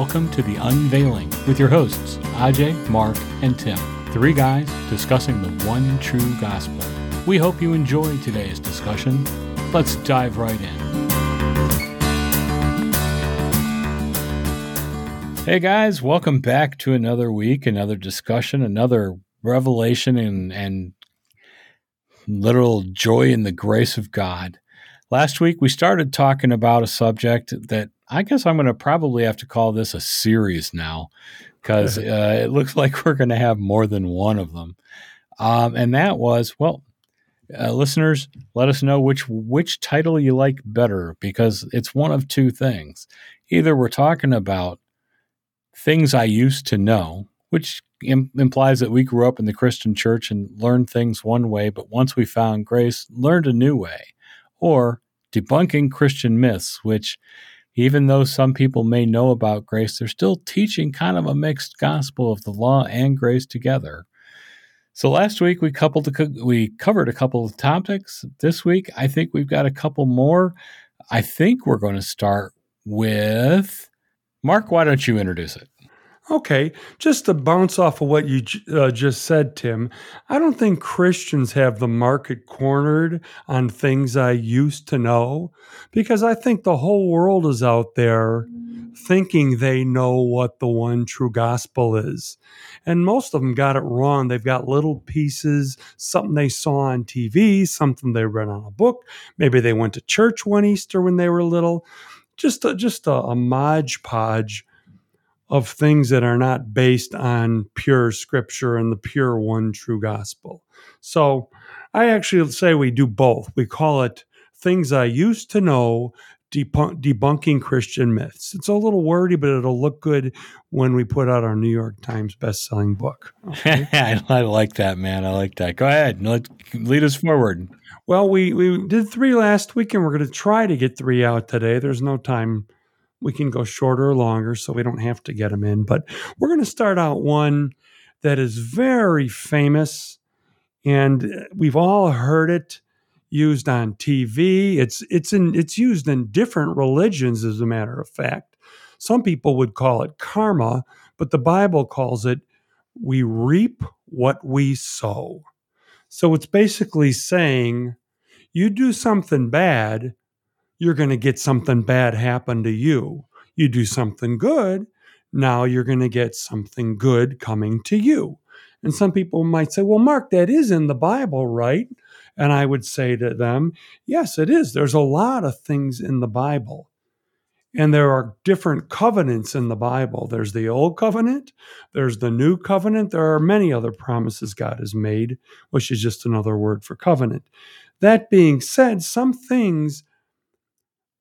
welcome to The Unveiling with your hosts, Ajay, Mark, and Tim. Three guys discussing the one true gospel. We hope you enjoy today's discussion. Let's dive right in. Hey guys, welcome back to another week, another discussion, another revelation and, and literal joy in the grace of God. Last week, we started talking about a subject that I guess I'm going to probably have to call this a series now because uh, it looks like we're going to have more than one of them. Um, and that was, well, uh, listeners, let us know which which title you like better because it's one of two things. Either we're talking about things I used to know, which Im- implies that we grew up in the Christian church and learned things one way, but once we found grace, learned a new way or debunking Christian myths, which, even though some people may know about grace, they're still teaching kind of a mixed gospel of the law and grace together. So last week we coupled we covered a couple of topics. This week I think we've got a couple more. I think we're going to start with Mark. Why don't you introduce it? Okay, just to bounce off of what you uh, just said, Tim, I don't think Christians have the market cornered on things I used to know because I think the whole world is out there thinking they know what the one true gospel is. And most of them got it wrong. They've got little pieces, something they saw on TV, something they read on a book. Maybe they went to church one Easter when they were little. Just a, just a, a modge podge of things that are not based on pure scripture and the pure one true gospel. So I actually say we do both. We call it things I used to know debunking Christian myths. It's a little wordy, but it'll look good when we put out our New York Times best-selling book. Okay? I like that, man. I like that. Go ahead, let lead us forward. Well, we we did three last week, and we're going to try to get three out today. There's no time we can go shorter or longer so we don't have to get them in. But we're going to start out one that is very famous and uh, we've all heard it used on TV. It's it's in it's used in different religions as a matter of fact. Some people would call it karma, but the Bible calls it we reap what we sow. So it's basically saying you do something bad, you're going to get something bad happen to you. You do something good, now you're going to get something good coming to you. And some people might say, well, Mark, that is in the Bible, right? And I would say to them, yes, it is. There's a lot of things in the Bible. And there are different covenants in the Bible. There's the old covenant, there's the new covenant. There are many other promises God has made, which is just another word for covenant. That being said, some things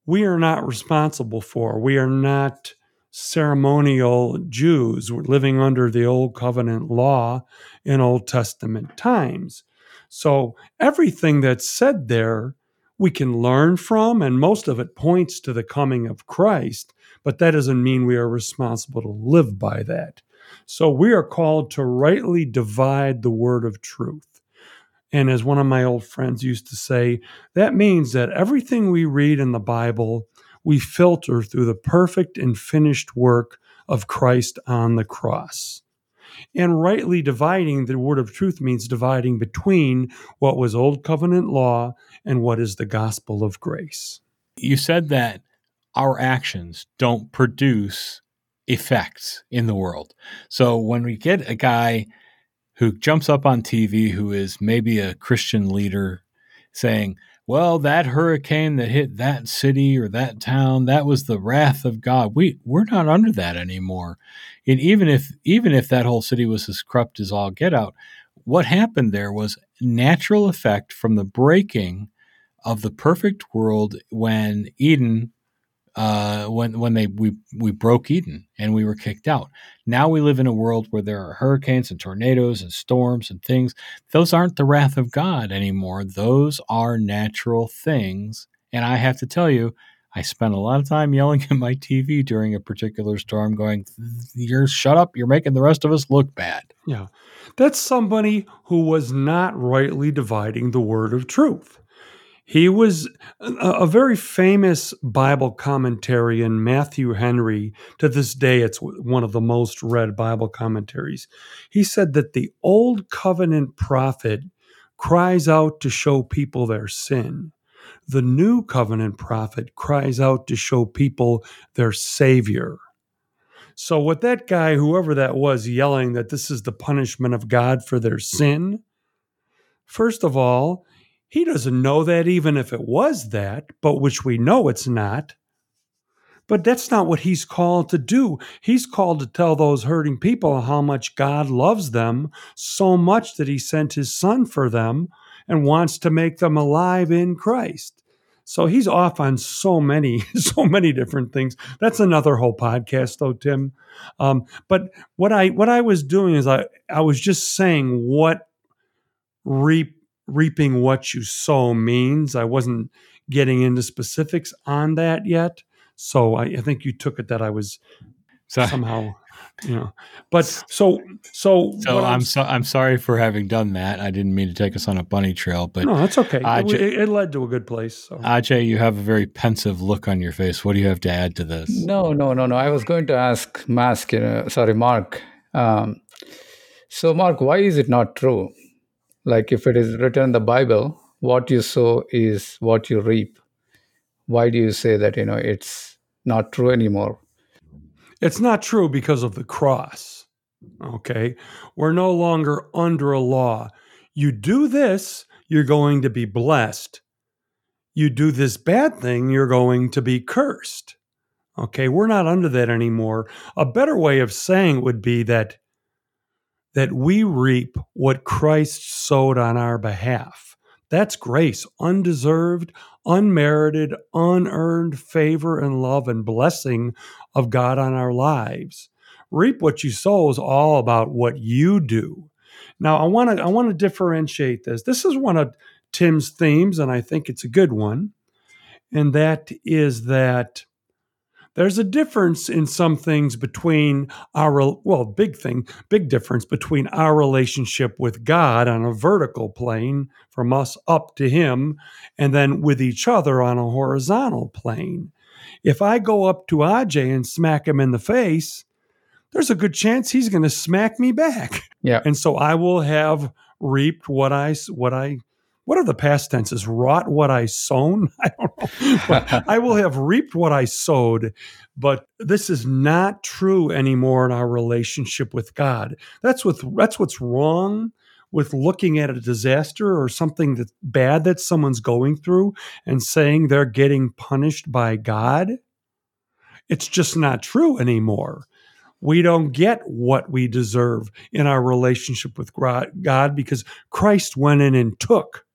we are not responsible for. We are not ceremonial Jews. We're living under the Old Covenant law in Old Testament times. So everything that's said there, we can learn from, and most of it points to the coming of Christ, but that doesn't mean we are responsible to live by that. So we are called to rightly divide the word of truth. And as one of my old friends used to say, that means that everything we read in the Bible, we filter through the perfect and finished work of Christ on the cross. And rightly dividing the word of truth means dividing between what was old covenant law and what is the gospel of grace. You said that our actions don't produce effects in the world. So when we get a guy who jumps up on TV who is maybe a Christian leader saying, well, that hurricane that hit that city or that town, that was the wrath of God. We we're not under that anymore. And even if even if that whole city was as corrupt as all get out, what happened there was natural effect from the breaking of the perfect world when Eden uh, when when they we we broke Eden and we were kicked out. Now we live in a world where there are hurricanes and tornadoes and storms and things. Those aren't the wrath of God anymore. Those are natural things. And I have to tell you, I spent a lot of time yelling at my TV during a particular storm, going, "You're shut up! You're making the rest of us look bad." Yeah, that's somebody who was not rightly dividing the word of truth He was a, very famous Bible commentarian, Matthew Henry. To this day, it's one of the most read Bible commentaries. He said that the Old Covenant prophet cries out to show people their sin. The New Covenant prophet cries out to show people their Savior. So, what that guy, whoever that was, yelling that this is the punishment of God for their sin, first of all, he doesn't know that even if it was that, but which we know it's not. But that's not what he's called to do. He's called to tell those hurting people how much God loves them so much that he sent his son for them and wants to make them alive in Christ. So he's off on so many, so many different things. That's another whole podcast, though, Tim. Um, but what I what I was doing is I I was just saying what reap reaping what you sow means. I wasn't getting into specifics on that yet. So I, I think you took it that I was so, somehow, you know. But so so so I'm so I'm sorry for having done that. I didn't mean to take us on a bunny trail, but no, that's okay. Aj, it, it, led to a good place. So. Ajay, you have a very pensive look on your face. What do you have to add to this? No, no, no, no. I was going to ask Mask, you know, sorry, Mark. Um, so, Mark, why is it not true? Like if it is written in the Bible, what you sow is what you reap. Why do you say that, you know, it's not true anymore? It's not true because of the cross. Okay. We're no longer under a law. You do this, you're going to be blessed. You do this bad thing, you're going to be cursed. Okay. We're not under that anymore. A better way of saying would be that that we reap what Christ sowed on our behalf. That's grace, undeserved, unmerited, unearned favor and love and blessing of God on our lives. Reap what you sow is all about what you do. Now, I want to I want to differentiate this. This is one of Tim's themes, and I think it's a good one. And that is that there's a difference in some things between our well big thing big difference between our relationship with god on a vertical plane from us up to him and then with each other on a horizontal plane. If i go up to aj and smack him in the face there's a good chance he's going to smack me back. Yeah. And so i will have reaped what i what i what are the past tenses? Wrought what I sown? I don't know. I will have reaped what I sowed, but this is not true anymore in our relationship with God. That's what that's what's wrong with looking at a disaster or something that's bad that someone's going through and saying they're getting punished by God. It's just not true anymore. We don't get what we deserve in our relationship with God because Christ went in and took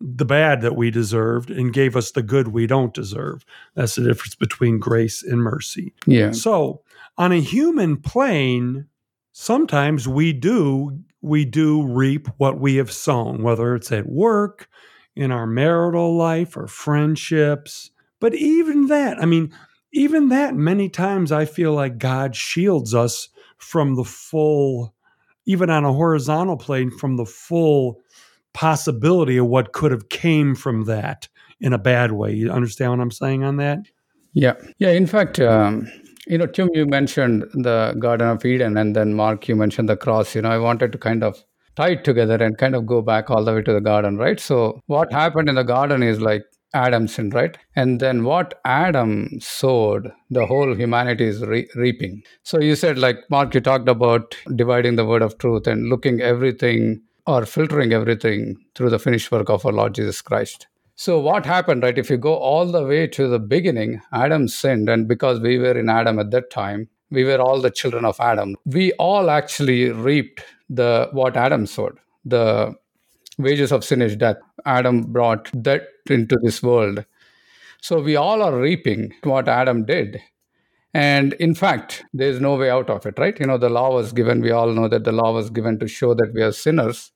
the bad that we deserved and gave us the good we don't deserve. That's the difference between grace and mercy. Yeah. So, on a human plane, sometimes we do we do reap what we have sown, whether it's at work, in our marital life or friendships. But even that, I mean, even that many times I feel like God shields us from the full even on a horizontal plane from the full possibility of what could have came from that in a bad way. You understand what I'm saying on that? Yeah. Yeah. In fact, um, you know, Tim, you mentioned the Garden of Eden, and then Mark, you mentioned the cross. You know, I wanted to kind of tie it together and kind of go back all the way to the garden, right? So, what happened in the garden is like Adam sinned, right? And then what Adam sowed, the whole humanity is re- reaping. So, you said, like, Mark, you talked about dividing the word of truth and looking everything or filtering everything through the finished work of our Lord Jesus Christ. So, what happened, right? If you go all the way to the beginning, Adam sinned, and because we were in Adam at that time, we were all the children of Adam. We all actually reaped the what Adam sowed. The wages of sin is death. Adam brought death into this world. So we all are reaping what Adam did. And in fact, there's no way out of it, right? You know, the law was given, we all know that the law was given to show that we are sinners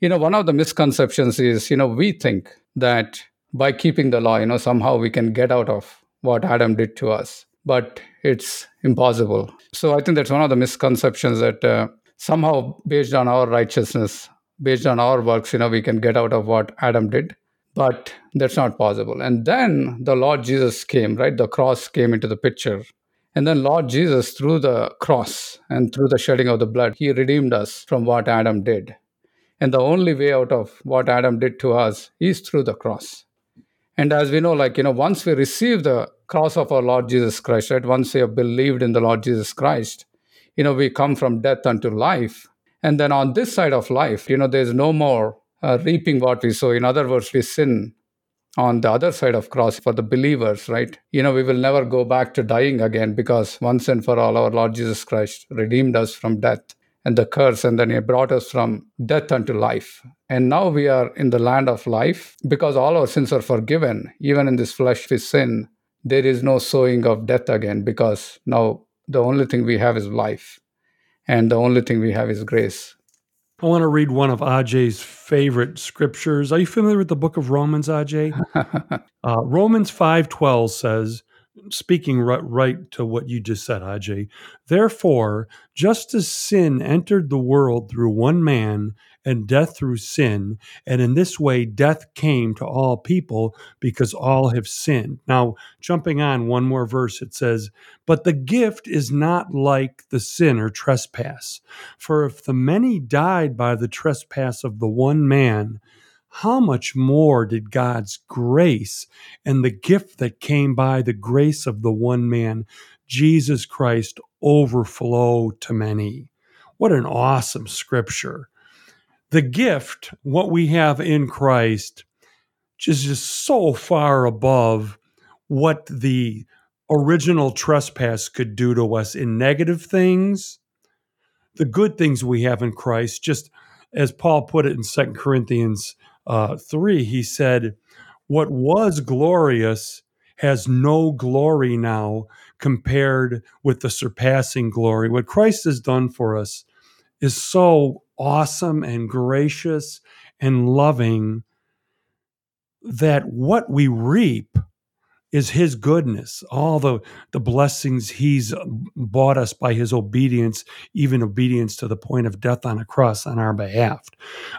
you know one of the misconceptions is you know we think that by keeping the law you know somehow we can get out of what adam did to us but it's impossible so i think that's one of the misconceptions that uh, somehow based on our righteousness based on our works you know we can get out of what adam did but that's not possible. And then the Lord Jesus came, right? The cross came into the picture. And then Lord Jesus, through the cross and through the shedding of the blood, he redeemed us from what Adam did. And the only way out of what Adam did to us is through the cross. And as we know, like, you know, once we receive the cross of our Lord Jesus Christ, right? Once we have believed in the Lord Jesus Christ, you know, we come from death unto life. And then on this side of life, you know, there's no more uh, reaping what we sow. In other words, we sin on the other side of cross for the believers, right? You know, we will never go back to dying again because once and for all, our Lord Jesus Christ redeemed us from death and the curse, and then He brought us from death unto life. And now we are in the land of life because all our sins are forgiven. Even in this flesh we sin, there is no sowing of death again because now the only thing we have is life. And the only thing we have is grace. I want to read one of Ajay's favorite scriptures. Are you familiar with the book of Romans, Ajay? uh, Romans 5.12 says, speaking right, right, to what you just said, Ajay, therefore, just as sin entered the world through one man and death through sin, and in this way death came to all people because all have sinned. Now, jumping on one more verse, it says, But the gift is not like the sin or trespass. For if the many died by the trespass of the one man, how much more did God's grace and the gift that came by the grace of the one man, Jesus Christ, overflow to many? What an awesome scripture. The gift, what we have in Christ, is just so far above what the original trespass could do to us in negative things. The good things we have in Christ, just as Paul put it in Second Corinthians uh, 3, he said, What was glorious has no glory now compared with the surpassing glory. What Christ has done for us is so awesome and gracious and loving that what we reap is his goodness, all the, the blessings he's bought us by his obedience, even obedience to the point of death on a cross on our behalf.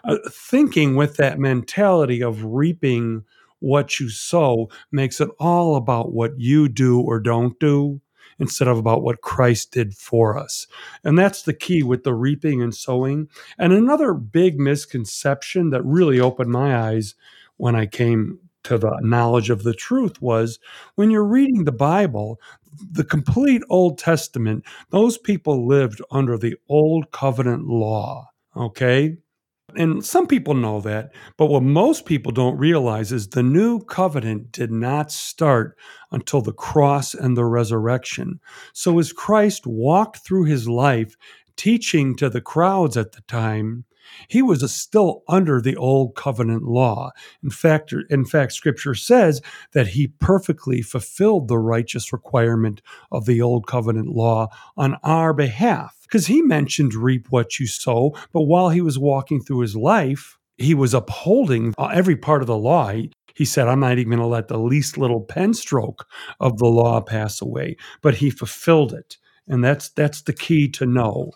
Uh, thinking with that mentality of reaping what you sow makes it all about what you do or don't do instead of about what Christ did for us. And that's the key with the reaping and sowing. And another big misconception that really opened my eyes when I came to the knowledge of the truth was when you're reading the Bible, the complete Old Testament, those people lived under the Old Covenant law. Okay? And some people know that, but what most people don't realize is the new covenant did not start until the cross and the resurrection. So as Christ walked through his life, teaching to the crowds at the time, he was still under the old covenant law. In fact, in fact, scripture says that he perfectly fulfilled the righteous requirement of the old covenant law on our behalf. Because he mentioned reap what you sow, but while he was walking through his life, he was upholding uh, every part of the law. He, he said, I'm not even going to let the least little pen stroke of the law pass away, but he fulfilled it. And that's that's the key to know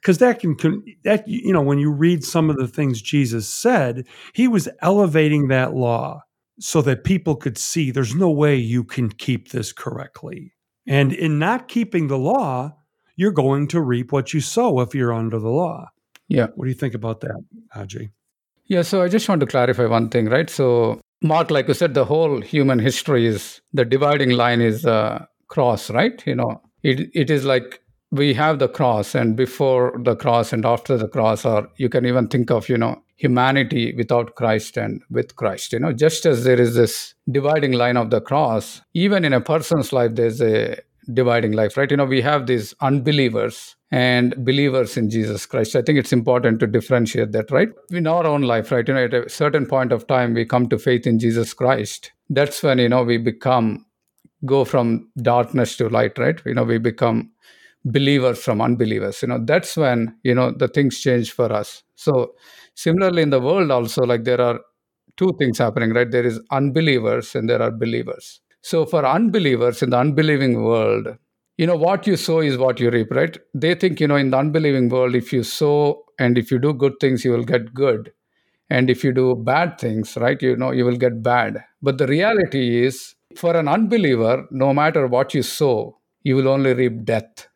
because that can, can that you know when you read some of the things Jesus said, he was elevating that law so that people could see there's no way you can keep this correctly. And in not keeping the law, you're going to reap what you sow if you're under the law. Yeah. What do you think about that, Ajay? Yeah, so I just want to clarify one thing, right? So, Mark, like you said, the whole human history is the dividing line is a cross, right? You know, it it is like we have the cross and before the cross and after the cross or you can even think of you know humanity without christ and with christ you know. Just as there is this dividing line of the cross even in a person's life there's a dividing life right? You know we have these unbelievers and believers in jesus christ. I think it's important to differentiate that right? In our own life right? You know at a certain point of time we come to faith in jesus christ. That's when you know we become go from darkness to light right? You know we become believers from unbelievers. You know that's when you know the things change for us. So similarly in the world also like there are two things happening right? There is unbelievers and there are believers. So for unbelievers in the unbelieving world you know what you sow is what you reap right? They think you know in the unbelieving world if you sow and if you do good things you will get good. And if you do bad things, right, you know, you will get bad. But the reality is, for an unbeliever, no matter what you sow, you will only reap death.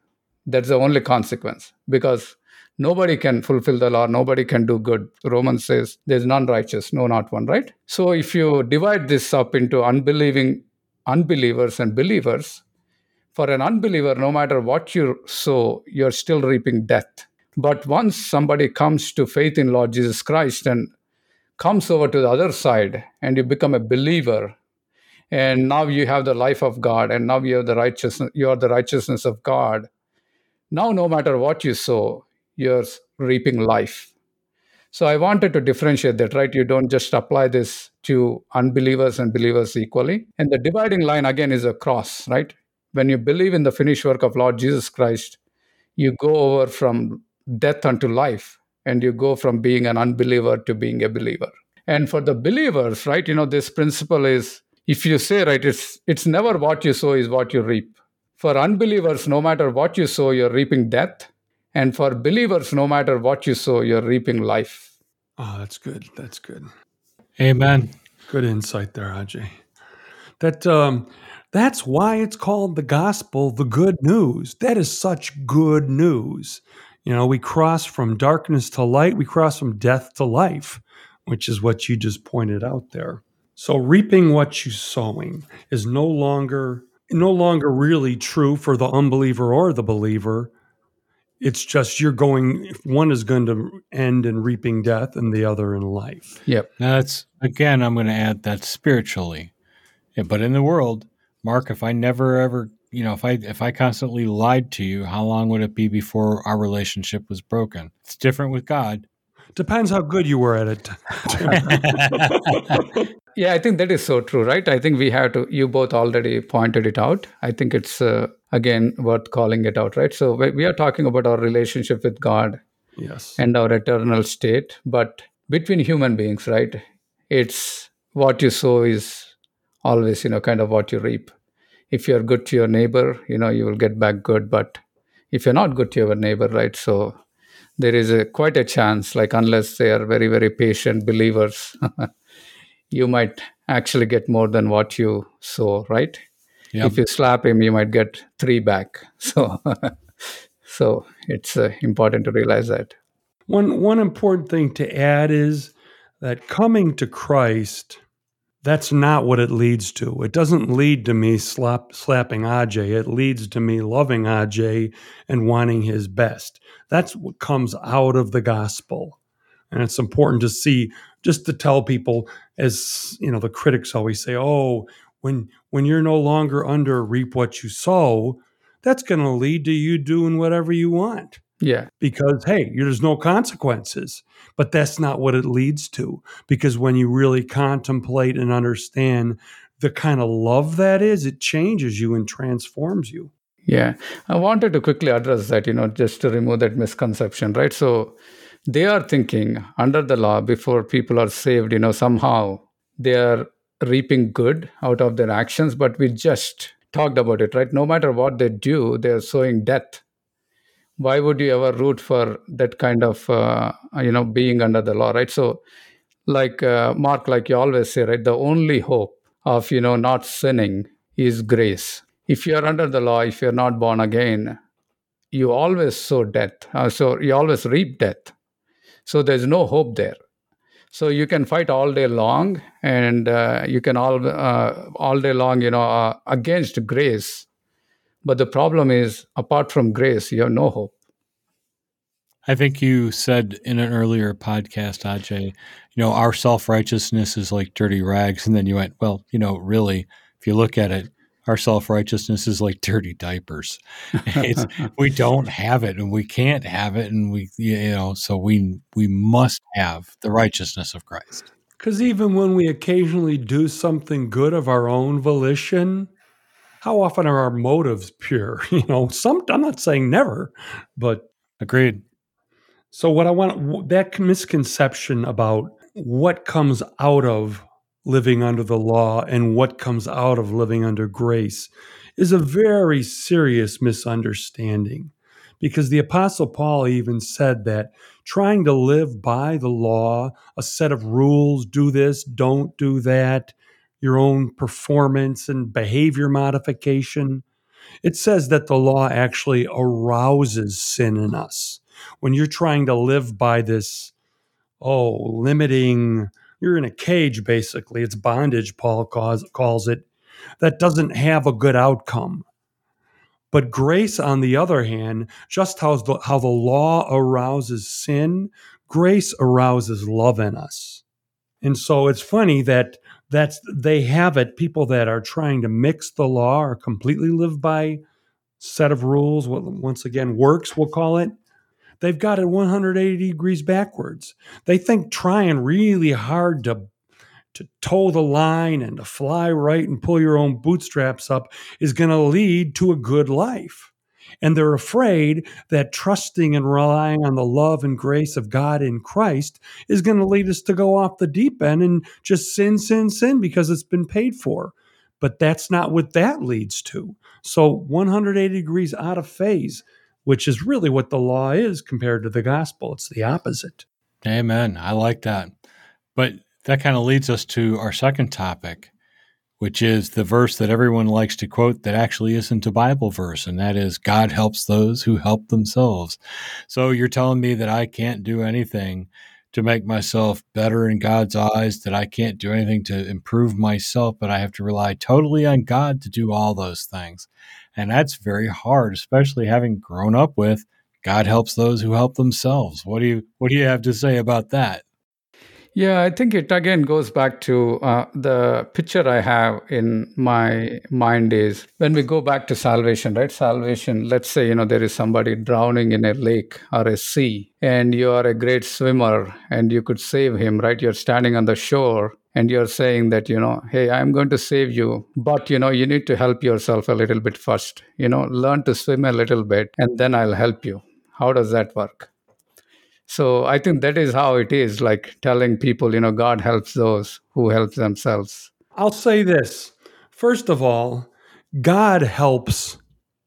That's the only consequence because nobody can fulfill the law, nobody can do good. Romans says there's none righteous, no, not one, right? So if you divide this up into unbelieving unbelievers and believers, for an unbeliever, no matter what you sow, you're still reaping death. But once somebody comes to faith in Lord Jesus Christ and comes over to the other side and you become a believer, and now you have the life of God, and now you have the righteousness, you are the righteousness of God. Now, no matter what you sow, you're reaping life. So I wanted to differentiate that, right? You don't just apply this to unbelievers and believers equally. And the dividing line again is a cross, right? When you believe in the finished work of Lord Jesus Christ, you go over from death unto life, and you go from being an unbeliever to being a believer. And for the believers, right, you know, this principle is if you say, right, it's it's never what you sow is what you reap. For unbelievers, no matter what you sow, you're reaping death. And for believers, no matter what you sow, you're reaping life. Oh, that's good. That's good. Amen. Good insight there, Ajay. That um, that's why it's called the gospel, the good news. That is such good news. You know, we cross from darkness to light, we cross from death to life, which is what you just pointed out there. So reaping what you sowing is no longer no longer really true for the unbeliever or the believer. It's just you're going one is going to end in reaping death and the other in life. Yep. Now that's again I'm going to add that spiritually. Yeah, but in the world, Mark, if I never ever you know, if I if I constantly lied to you, how long would it be before our relationship was broken? It's different with God. Depends how good you were at it. yeah, I think that is so true, right? I think we have to. You both already pointed it out. I think it's uh, again worth calling it out, right? So we are talking about our relationship with God, yes, and our eternal state. But between human beings, right? It's what you sow is always, you know, kind of what you reap if you're good to your neighbor, you know, you will get back good. But if you're not good to your neighbor, right? So there is a quite a chance, like unless they are very, very patient believers, you might actually get more than what you sow, right? If you slap him, you might get three back. So, so it's uh, important to realize that. One one important thing to add is that coming to Christ that's not what it leads to. It doesn't lead to me slap, slapping Ajay. It leads to me loving Ajay and wanting his best. That's what comes out of the gospel. And it's important to see, just to tell people, as you know, the critics always say, oh, when when you're no longer under reap what you sow, that's going to lead to you doing whatever you want. Yeah. Because, hey, there's no consequences. But that's not what it leads to. Because when you really contemplate and understand the kind of love that is, it changes you and transforms you. Yeah. I wanted to quickly address that, you know, just to remove that misconception, right? So they are thinking under the law, before people are saved, you know, somehow they are reaping good out of their actions. But we just talked about it, right? No matter what they do, they're sowing death why would you ever root for that kind of uh, you know being under the law right so like uh, mark like you always say right the only hope of you know not sinning is grace if you're under the law if you're not born again you always sow death uh, so you always reap death so there's no hope there so you can fight all day long and uh, you can all uh, all day long you know uh, against grace but the problem is, apart from grace, you have no hope. I think you said in an earlier podcast, Ajay, you know, our self righteousness is like dirty rags. And then you went, well, you know, really, if you look at it, our self righteousness is like dirty diapers. we don't have it and we can't have it. And we, you know, so we, we must have the righteousness of Christ. Because even when we occasionally do something good of our own volition, how often are our motives pure? You know, some I'm not saying never, but agreed. So what I want that misconception about what comes out of living under the law and what comes out of living under grace is a very serious misunderstanding because the Apostle Paul even said that trying to live by the law, a set of rules, do this, don't do that, your own performance and behavior modification, it says that the law actually arouses sin in us. When you're trying to live by this, oh, limiting, you're in a cage basically, it's bondage, Paul calls, calls it, that doesn't have a good outcome. But grace, on the other hand, just how the, how the law arouses sin, grace arouses love in us. And so it's funny that that's they have it. People that are trying to mix the law or completely live by set of rules. Once again, works we'll call it. They've got it 180 degrees backwards. They think trying really hard to to toe the line and to fly right and pull your own bootstraps up is going to lead to a good life. And they're afraid that trusting and relying on the love and grace of God in Christ is going to lead us to go off the deep end and just sin, sin, sin because it's been paid for. But that's not what that leads to. So 180 degrees out of phase, which is really what the law is compared to the gospel. It's the opposite. Amen. I like that. But that kind of leads us to our second topic, which is the verse that everyone likes to quote that actually isn't a Bible verse, and that is God helps those who help themselves. So you're telling me that I can't do anything to make myself better in God's eyes, that I can't do anything to improve myself, but I have to rely totally on God to do all those things. And that's very hard, especially having grown up with God helps those who help themselves. What do you what do you have to say about that? Yeah, I think it again goes back to uh, the picture I have in my mind is when we go back to salvation, right? Salvation, let's say, you know, there is somebody drowning in a lake or a sea, and you are a great swimmer and you could save him, right? You're standing on the shore and you're saying that, you know, hey, I'm going to save you, but, you know, you need to help yourself a little bit first, you know, learn to swim a little bit, and then I'll help you. How does that work? So I think that is how it is like telling people, you know, God helps those who help themselves. I'll say this. First of all, God helps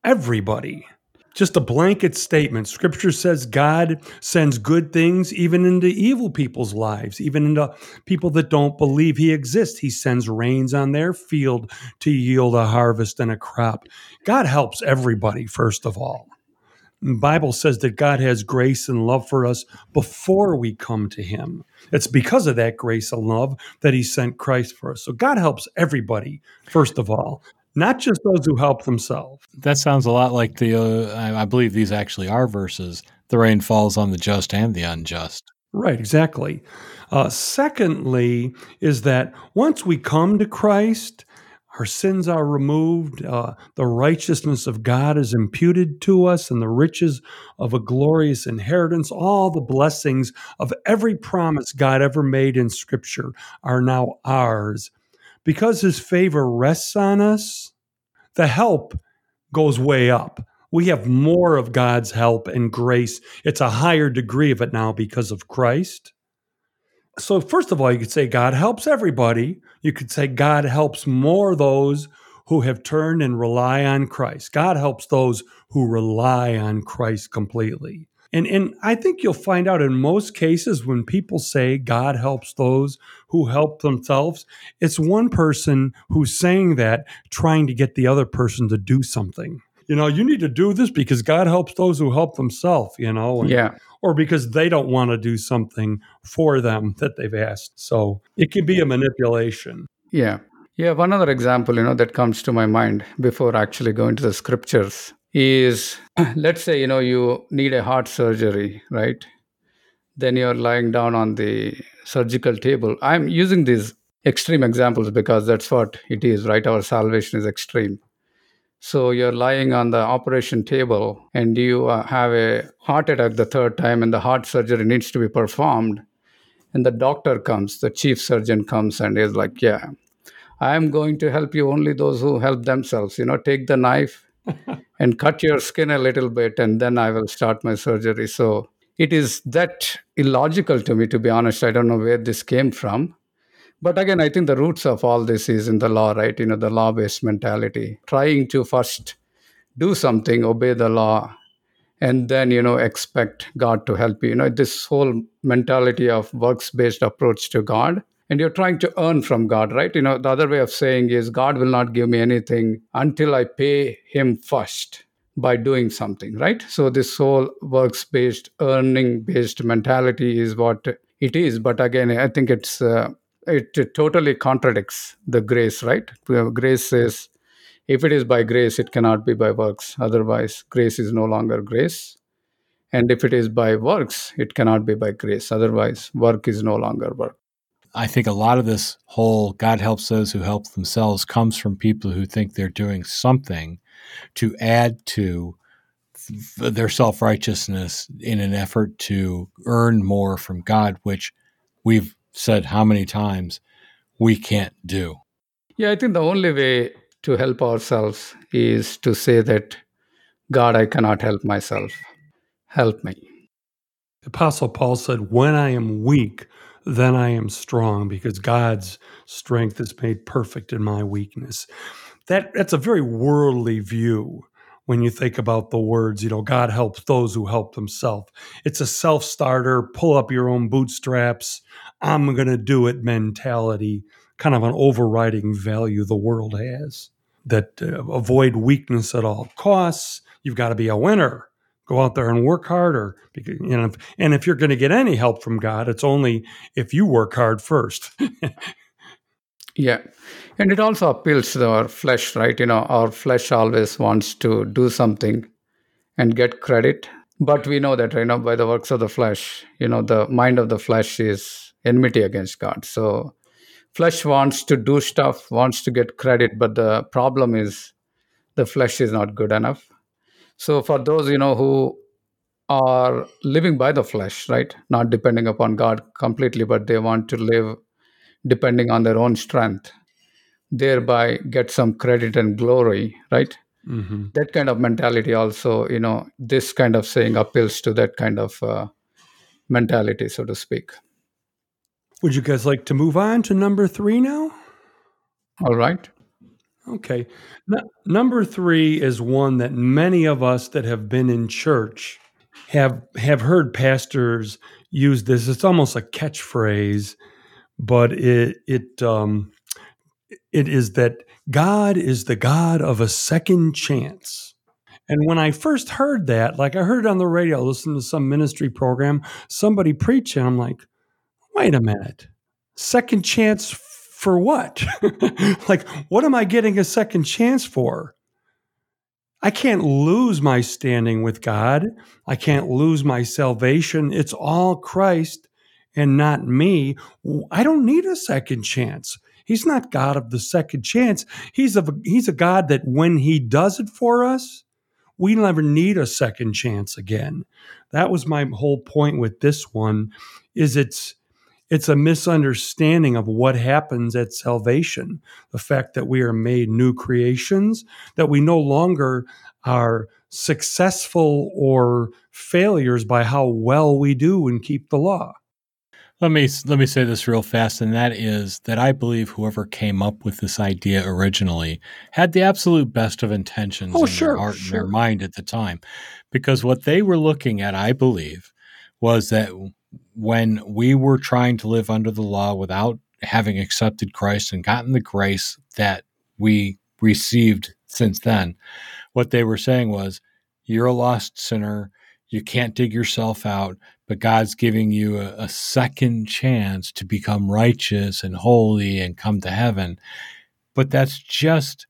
everybody. Just a blanket statement. Scripture says God sends good things even into evil people's lives, even into people that don't believe He exists. He sends rains on their field to yield a harvest and a crop. God helps everybody, first of all. The Bible says that God has grace and love for us before we come to Him. It's because of that grace and love that He sent Christ for us. So God helps everybody, first of all, not just those who help themselves. That sounds a lot like the, uh, I believe these actually are verses. The rain falls on the just and the unjust. Right, exactly. Uh, secondly, is that once we come to Christ, our sins are removed, uh, the righteousness of God is imputed to us, and the riches of a glorious inheritance, all the blessings of every promise God ever made in Scripture are now ours. Because His favor rests on us, the help goes way up. We have more of God's help and grace. It's a higher degree of it now because of Christ. So, first of all, you could say God helps everybody. You could say God helps more those who have turned and rely on Christ. God helps those who rely on Christ completely. And, and I think you'll find out in most cases when people say God helps those who help themselves, it's one person who's saying that trying to get the other person to do something. You know, you need to do this because God helps those who help themselves, you know. And, yeah or because they don't want to do something for them that they've asked. So it can be a manipulation. Yeah. Yeah. One other example, you know, that comes to my mind before actually going to the scriptures is let's say, you know, you need a heart surgery, right? Then you're lying down on the surgical table. I'm using these extreme examples because that's what it is, right? Our salvation is extreme. So you're lying on the operation table and you uh, have a heart attack the third time, and the heart surgery needs to be performed. And the doctor comes, the chief surgeon comes, and is like, Yeah, I'm going to help you only those who help themselves. You know, take the knife and cut your skin a little bit, and then I will start my surgery. So it is that illogical to me, to be honest. I don't know where this came from. But again, I think the roots of all this is in the law, right? You know, the law based mentality, trying to first do something, obey the law, and then you know expect god to help you. You know this whole mentality of works based approach to god and you're trying to earn from god right? You know the other way of saying is god will not give me anything until i pay him first by doing something right? So this whole works based earning based mentality is what it is. But again i think it's uh, it, totally contradicts the grace right grace says if it is by grace, it cannot be by works. Otherwise, grace is no longer grace. And if it is by works, it cannot be by grace. Otherwise, work is no longer work. I think a lot of this whole God helps those who help themselves comes from people who think they're doing something to add to their self righteousness in an effort to earn more from God, which we've said how many times we can't do. Yeah, I think the only way to help ourselves is to say that, God, I cannot help myself. Help me. Apostle Paul said, When I am weak, then I am strong, because God's strength is made perfect in my weakness. That, that's a very worldly view when you think about the words, you know, God helps those who help themselves. It's a self starter, pull up your own bootstraps, I'm going to do it mentality, kind of an overriding value the world has that uh, avoid weakness at all costs. You've got to be a winner. Go out there and work harder. Because, you know, and if you're going to get any help from God, it's only if you work hard first. yeah, and it also appeals to our flesh, right? You know, our flesh always wants to do something and get credit, but we know that you know by the works of the flesh, you know, the mind of the flesh is enmity against God. So flesh wants to do stuff wants to get credit but the problem is the flesh is not good enough so for those you know who are living by the flesh right not depending upon god completely but they want to live depending on their own strength thereby get some credit and glory right mm-hmm. that kind of mentality also you know this kind of saying appeals to that kind of uh, mentality so to speak would you guys like to move on to number three now? All right. Okay. Number three is one that many of us that have been in church have have heard pastors use this. It's almost a catchphrase, but it it um, it is that God is the God of a second chance. And when I first heard that, like I heard it on the radio, listening to some ministry program, somebody preaching, I'm like, wait a minute, second chance for what? like, what am I getting a second chance for? I can't lose my standing with God. I can't lose my salvation. It's all Christ and not me. I don't need a second chance. He's not God of the second chance. He's a he's a God that when he does it for us, we never need a second chance again. That was my whole point with this one is it's it's a misunderstanding of what happens at salvation. The fact that we are made new creations, that we no longer are successful or failures by how well we do and keep the law. Let me let me say this real fast, and that is that I believe whoever came up with this idea originally had the absolute best of intentions oh, in sure, their heart sure. and their mind at the time, because what they were looking at, I believe, was that when we were trying to live under the law without having accepted Christ and gotten the grace that we received since then, what they were saying was, You're a lost sinner. You can't dig yourself out, but God's giving you a, a second chance to become righteous and holy and come to heaven. But that's just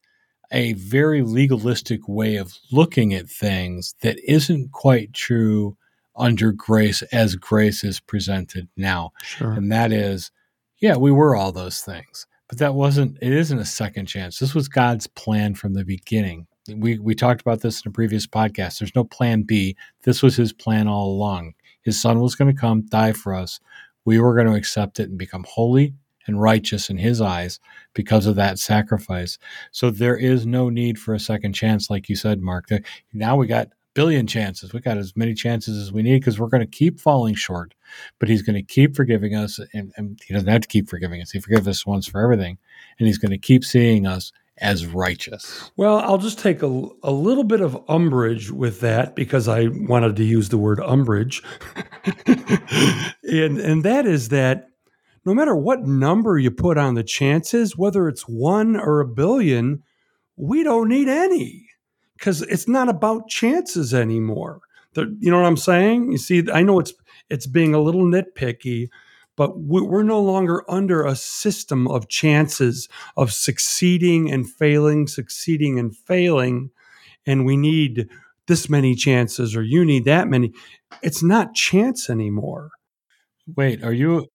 a very legalistic way of looking at things that isn't quite true under grace as grace is presented now. Sure. And that is, yeah, we were all those things. But that wasn't it isn't a second chance. This was God's plan from the beginning. We we talked about this in a previous podcast. There's no plan B. This was his plan all along. His son was going to come, die for us. We were going to accept it and become holy and righteous in his eyes because of that sacrifice. So there is no need for a second chance, like you said, Mark. Now we got billion chances. We got as many chances as we need because we're going to keep falling short, but he's going to keep forgiving us. And, and, he doesn't have to keep forgiving us. He forgives us once for everything. And he's going to keep seeing us as righteous. Well, I'll just take a, a little bit of umbrage with that because I wanted to use the word umbrage. and, and that is that no matter what number you put on the chances, whether it's one or a billion, we don't need any because it's not about chances anymore. The, you know what I'm saying? You see, I know it's it's being a little nitpicky, but we're no longer under a system of chances of succeeding and failing, succeeding and failing, and we need this many chances or you need that many. It's not chance anymore. Wait, are you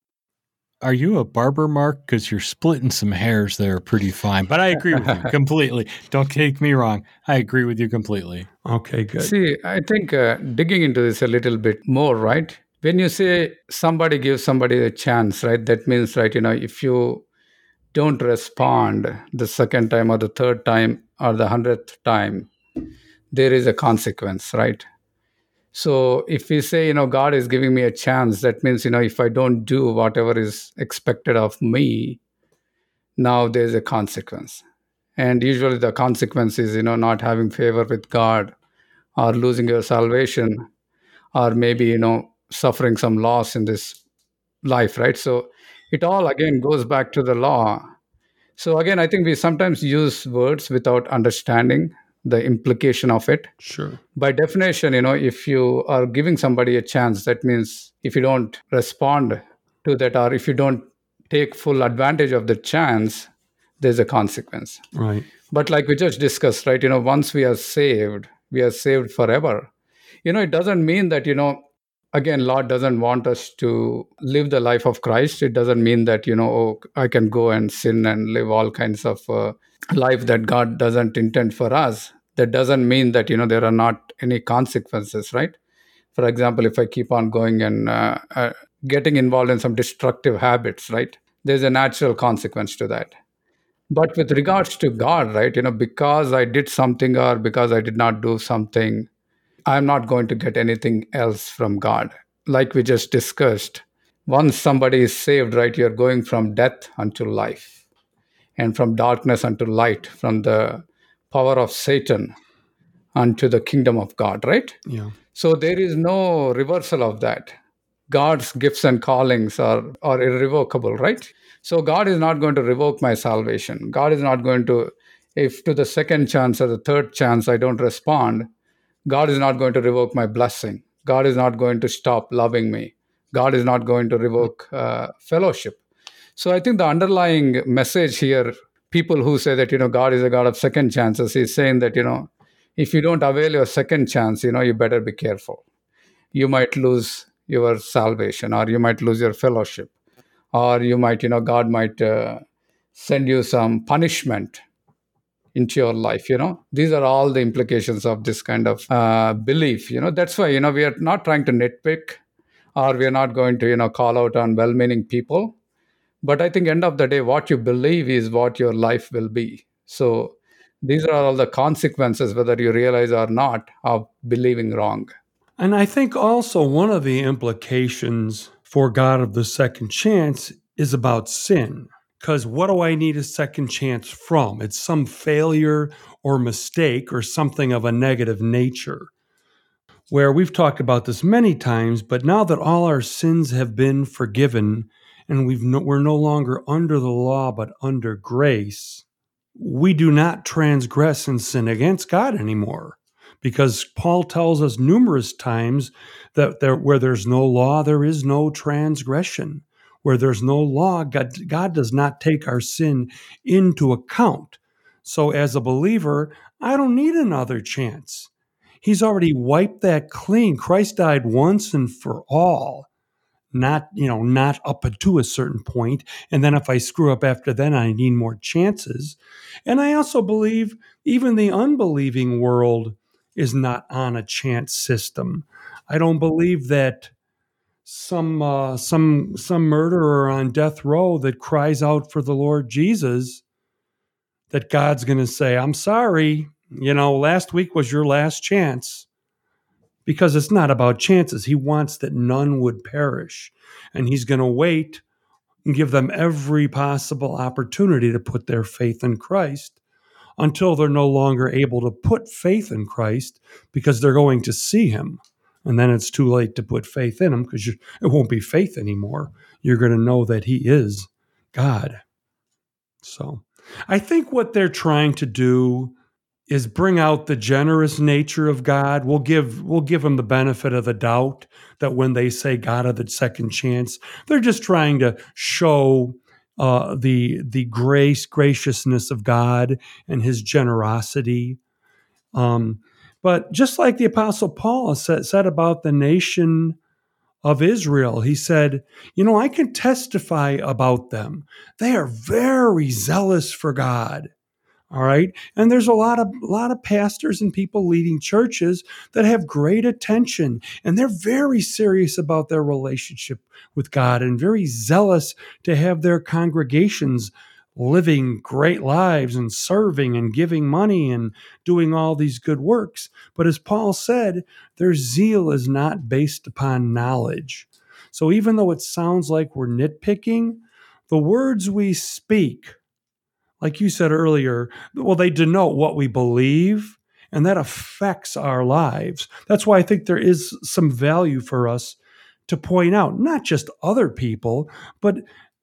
are you a barber, Mark? Because you're splitting some hairs there pretty fine. But I agree with you completely. Don't take me wrong. I agree with you completely. Okay, good. See, I think uh, digging into this a little bit more, right? When you say somebody gives somebody a chance, right? That means, right, you know, if you don't respond the second time or the third time or the hundredth time, there is a consequence, right? So if we say, you know, God is giving me a chance, that means, you know, if I don't do whatever is expected of me, now there's a consequence. And usually the consequence is, you know, not having favor with God or losing your salvation or maybe, you know, suffering some loss in this life, right? So it all again goes back to the law. So again, I think we sometimes use words without understanding the implication of it. Sure. By definition, you know, if you are giving somebody a chance, that means if you don't respond to that or if you don't take full advantage of the chance, there's a consequence. Right. But like we just discussed, right, you know, once we are saved, we are saved forever. You know, it doesn't mean that, you know, again, Lord doesn't want us to live the life of Christ. It doesn't mean that, you know, oh, I can go and sin and live all kinds of uh, life that God doesn't intend for us. That doesn't mean that you know there are not any consequences right? For example if i keep on going and uh, uh, getting involved in some destructive habits right? There's a natural consequence to that. But with regards to god right you know because i did something or because i did not do something i'm not going to get anything else from god like we just discussed once somebody is saved right you're going from death unto life and from darkness unto light from the power of Satan unto the kingdom of God, right? Yeah. So there is no reversal of that. God's gifts and callings are, are irrevocable, right? So God is not going to revoke my salvation. God is not going to, if to the second chance or the third chance I don't respond, God is not going to revoke my blessing. God is not going to stop loving me. God is not going to revoke uh, fellowship. So I think the underlying message here people who say that you know god is a god of second chances he's saying that you know if you don't avail your second chance you know you better be careful you might lose your salvation or you might lose your fellowship or you might you know god might uh, send you some punishment into your life you know? These are all the implications of this kind of uh, belief you know? That's why you know we are not trying to nitpick or we are not going to you know call out on well-meaning people. But i think end of the day what you believe is what your life will be. So these are all the consequences whether you realize or not of believing wrong. And i think also one of the implications for god of the second chance is about sin because what do i need a second chance from it's some failure or mistake or something of a negative nature where we've talked about this many times but now that all our sins have been forgiven and we've no, we're no longer under the law but under grace, we do not transgress and sin against God anymore. Because Paul tells us numerous times that there, where there's no law, there is no transgression. Where there's no law, God, God does not take our sin into account. So, as a believer, I don't need another chance. He's already wiped that clean. Christ died once and for all not you know not up to a certain point and then if i screw up after then i need more chances and i also believe even the unbelieving world is not on a chance system i don't believe that some uh, some some murderer on death row that cries out for the lord jesus that god's going to say i'm sorry you know last week was your last chance because it's not about chances. He wants that none would perish. And he's going to wait and give them every possible opportunity to put their faith in Christ. until they're no longer able to put faith in Christ because they're going to see him. And then it's too late to put faith in him because it won't be faith anymore. You're going to know that he is God. So I think what they're trying to do is bring out the generous nature of God. We'll give we'll give them the benefit of the doubt that when they say God of the second chance, they're just trying to show uh, the the grace graciousness of God and His generosity. Um, but just like the Apostle Paul said, said about the nation of Israel, he said, "You know, I can testify about them. They are very zealous for God." All right. And there's a lot of a lot of pastors and people leading churches that have great attention and they're very serious about their relationship with God and very zealous to have their congregations living great lives and serving and giving money and doing all these good works. But as Paul said, their zeal is not based upon knowledge. So even though it sounds like we're nitpicking, the words we speak like you said earlier, well, they denote what we believe, and that affects our lives. That's why I think there is some value for us to point out not just other people, but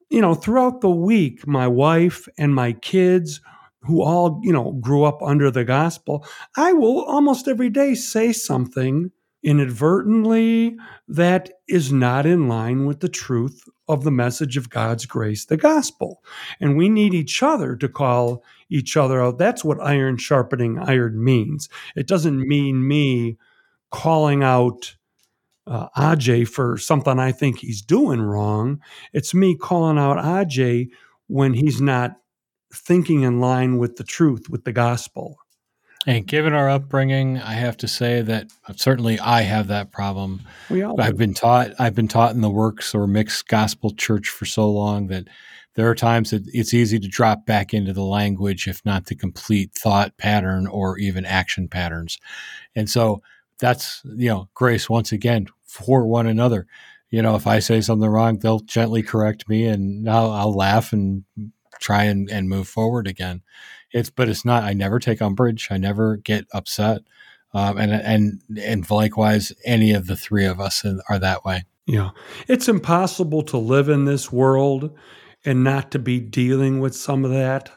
you know, throughout the week, my wife and my kids who all, you know, grew up under the gospel, I will almost every day say something inadvertently that is not in line with the truth of the message of God's grace, the gospel. And we need each other to call each other out. That's what iron sharpening iron means. It doesn't mean me calling out uh, Ajay for something I think he's doing wrong. It's me calling out Aj when he's not thinking in line with the truth, with the gospel. And given our upbringing, I have to say that certainly I have that problem. We all I've been taught I've been taught in the works or mixed gospel church for so long that there are times that it's easy to drop back into the language, if not the complete thought pattern or even action patterns. And so that's you know grace once again for one another. You know, if I say something wrong, they'll gently correct me, and I'll, I'll laugh and try and, and move forward again. It's but it's not. I never take umbrage. I never get upset. Um, and and and likewise, any of the three of us are that way. Yeah, it's impossible to live in this world and not to be dealing with some of that.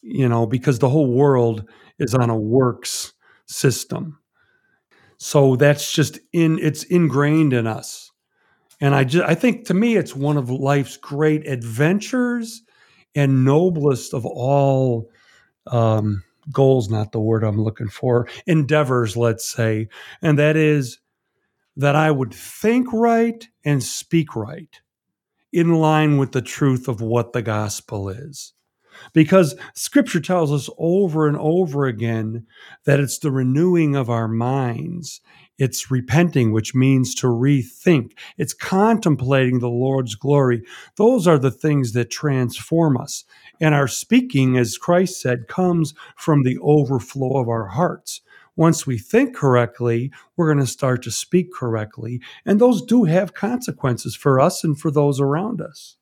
You know, because the whole world is on a works system. So that's just in it's ingrained in us. And I just I think to me it's one of life's great adventures and noblest of all um, goals, not the word I'm looking for, endeavors, let's say, and that is that I would think right and speak right in line with the truth of what the gospel is. Because scripture tells us over and over again that it's the renewing of our minds. It's repenting, which means to rethink. It's contemplating the Lord's glory. Those are the things that transform us. And our speaking, as Christ said, comes from the overflow of our hearts. Once we think correctly, we're going to start to speak correctly. And those do have consequences for us and for those around us.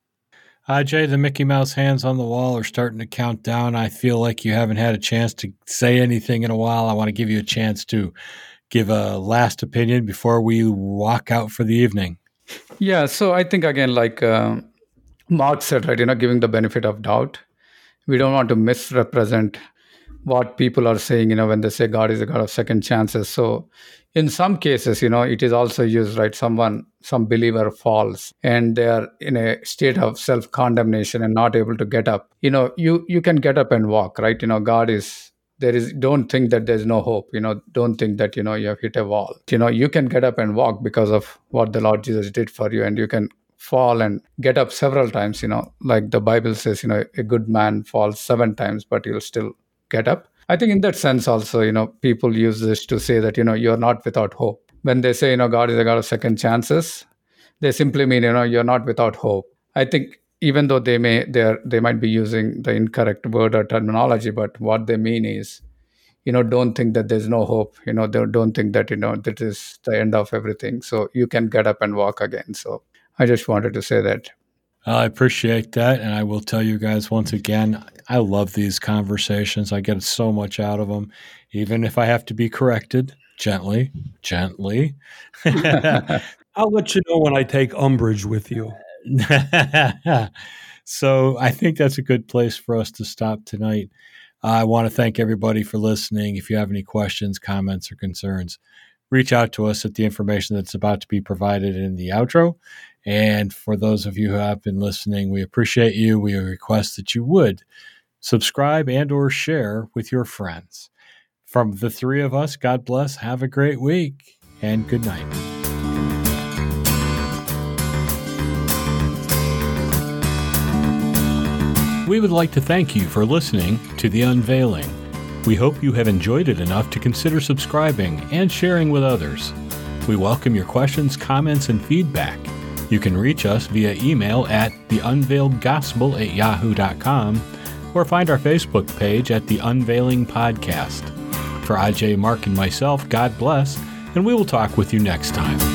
Uh, Jay, the Mickey Mouse hands on the wall are starting to count down. I feel like you haven't had a chance to say anything in a while. I want to give you a chance to give a last opinion before we walk out for the evening. Yeah, so I think again, like uh, Mark said, right, you know, giving the benefit of doubt we don't want to misrepresent what people are saying you know when they say god is a god of second chances. So in some cases you know it is also used right? Someone some believer falls and they are in a state of self condemnation and not able to get up. You know you you can get up and walk right? You know god is there is don't think that there's no hope. You know don't think that you know you have hit a wall. You know you can get up and walk because of what the lord jesus did for you and you can fall and get up several times you know. Like the bible says you know a good man falls seven times but he'll still get up. I think in that sense also you know people use this to say that you know you're not without hope. When they say you know god is a god of second chances they simply mean you know you're not without hope. I think even though they may they they might be using the incorrect word or terminology but what they mean is you know don't think that there's no hope. You know don't think that you know that is the end of everything. So you can get up and walk again. So I just wanted to say that. I appreciate that. And I will tell you guys once again, I love these conversations. I get so much out of them, even if I have to be corrected gently, gently. I'll let you know when I take umbrage with you. so I think that's a good place for us to stop tonight. I want to thank everybody for listening. If you have any questions, comments, or concerns, reach out to us at the information that's about to be provided in the outro. And for those of you who have been listening, we appreciate you. We request that you would subscribe and or share with your friends. From the three of us, God bless. Have a great week and good night. We would like to thank you for listening to The Unveiling. We hope you have enjoyed it enough to consider subscribing and sharing with others. We welcome your questions, comments, and feedback. You can reach us via email at theunveiledgospel at yahoo.com or find our Facebook page at The Unveiling Podcast. For IJ, Mark, and myself, God bless, and we will talk with you next time.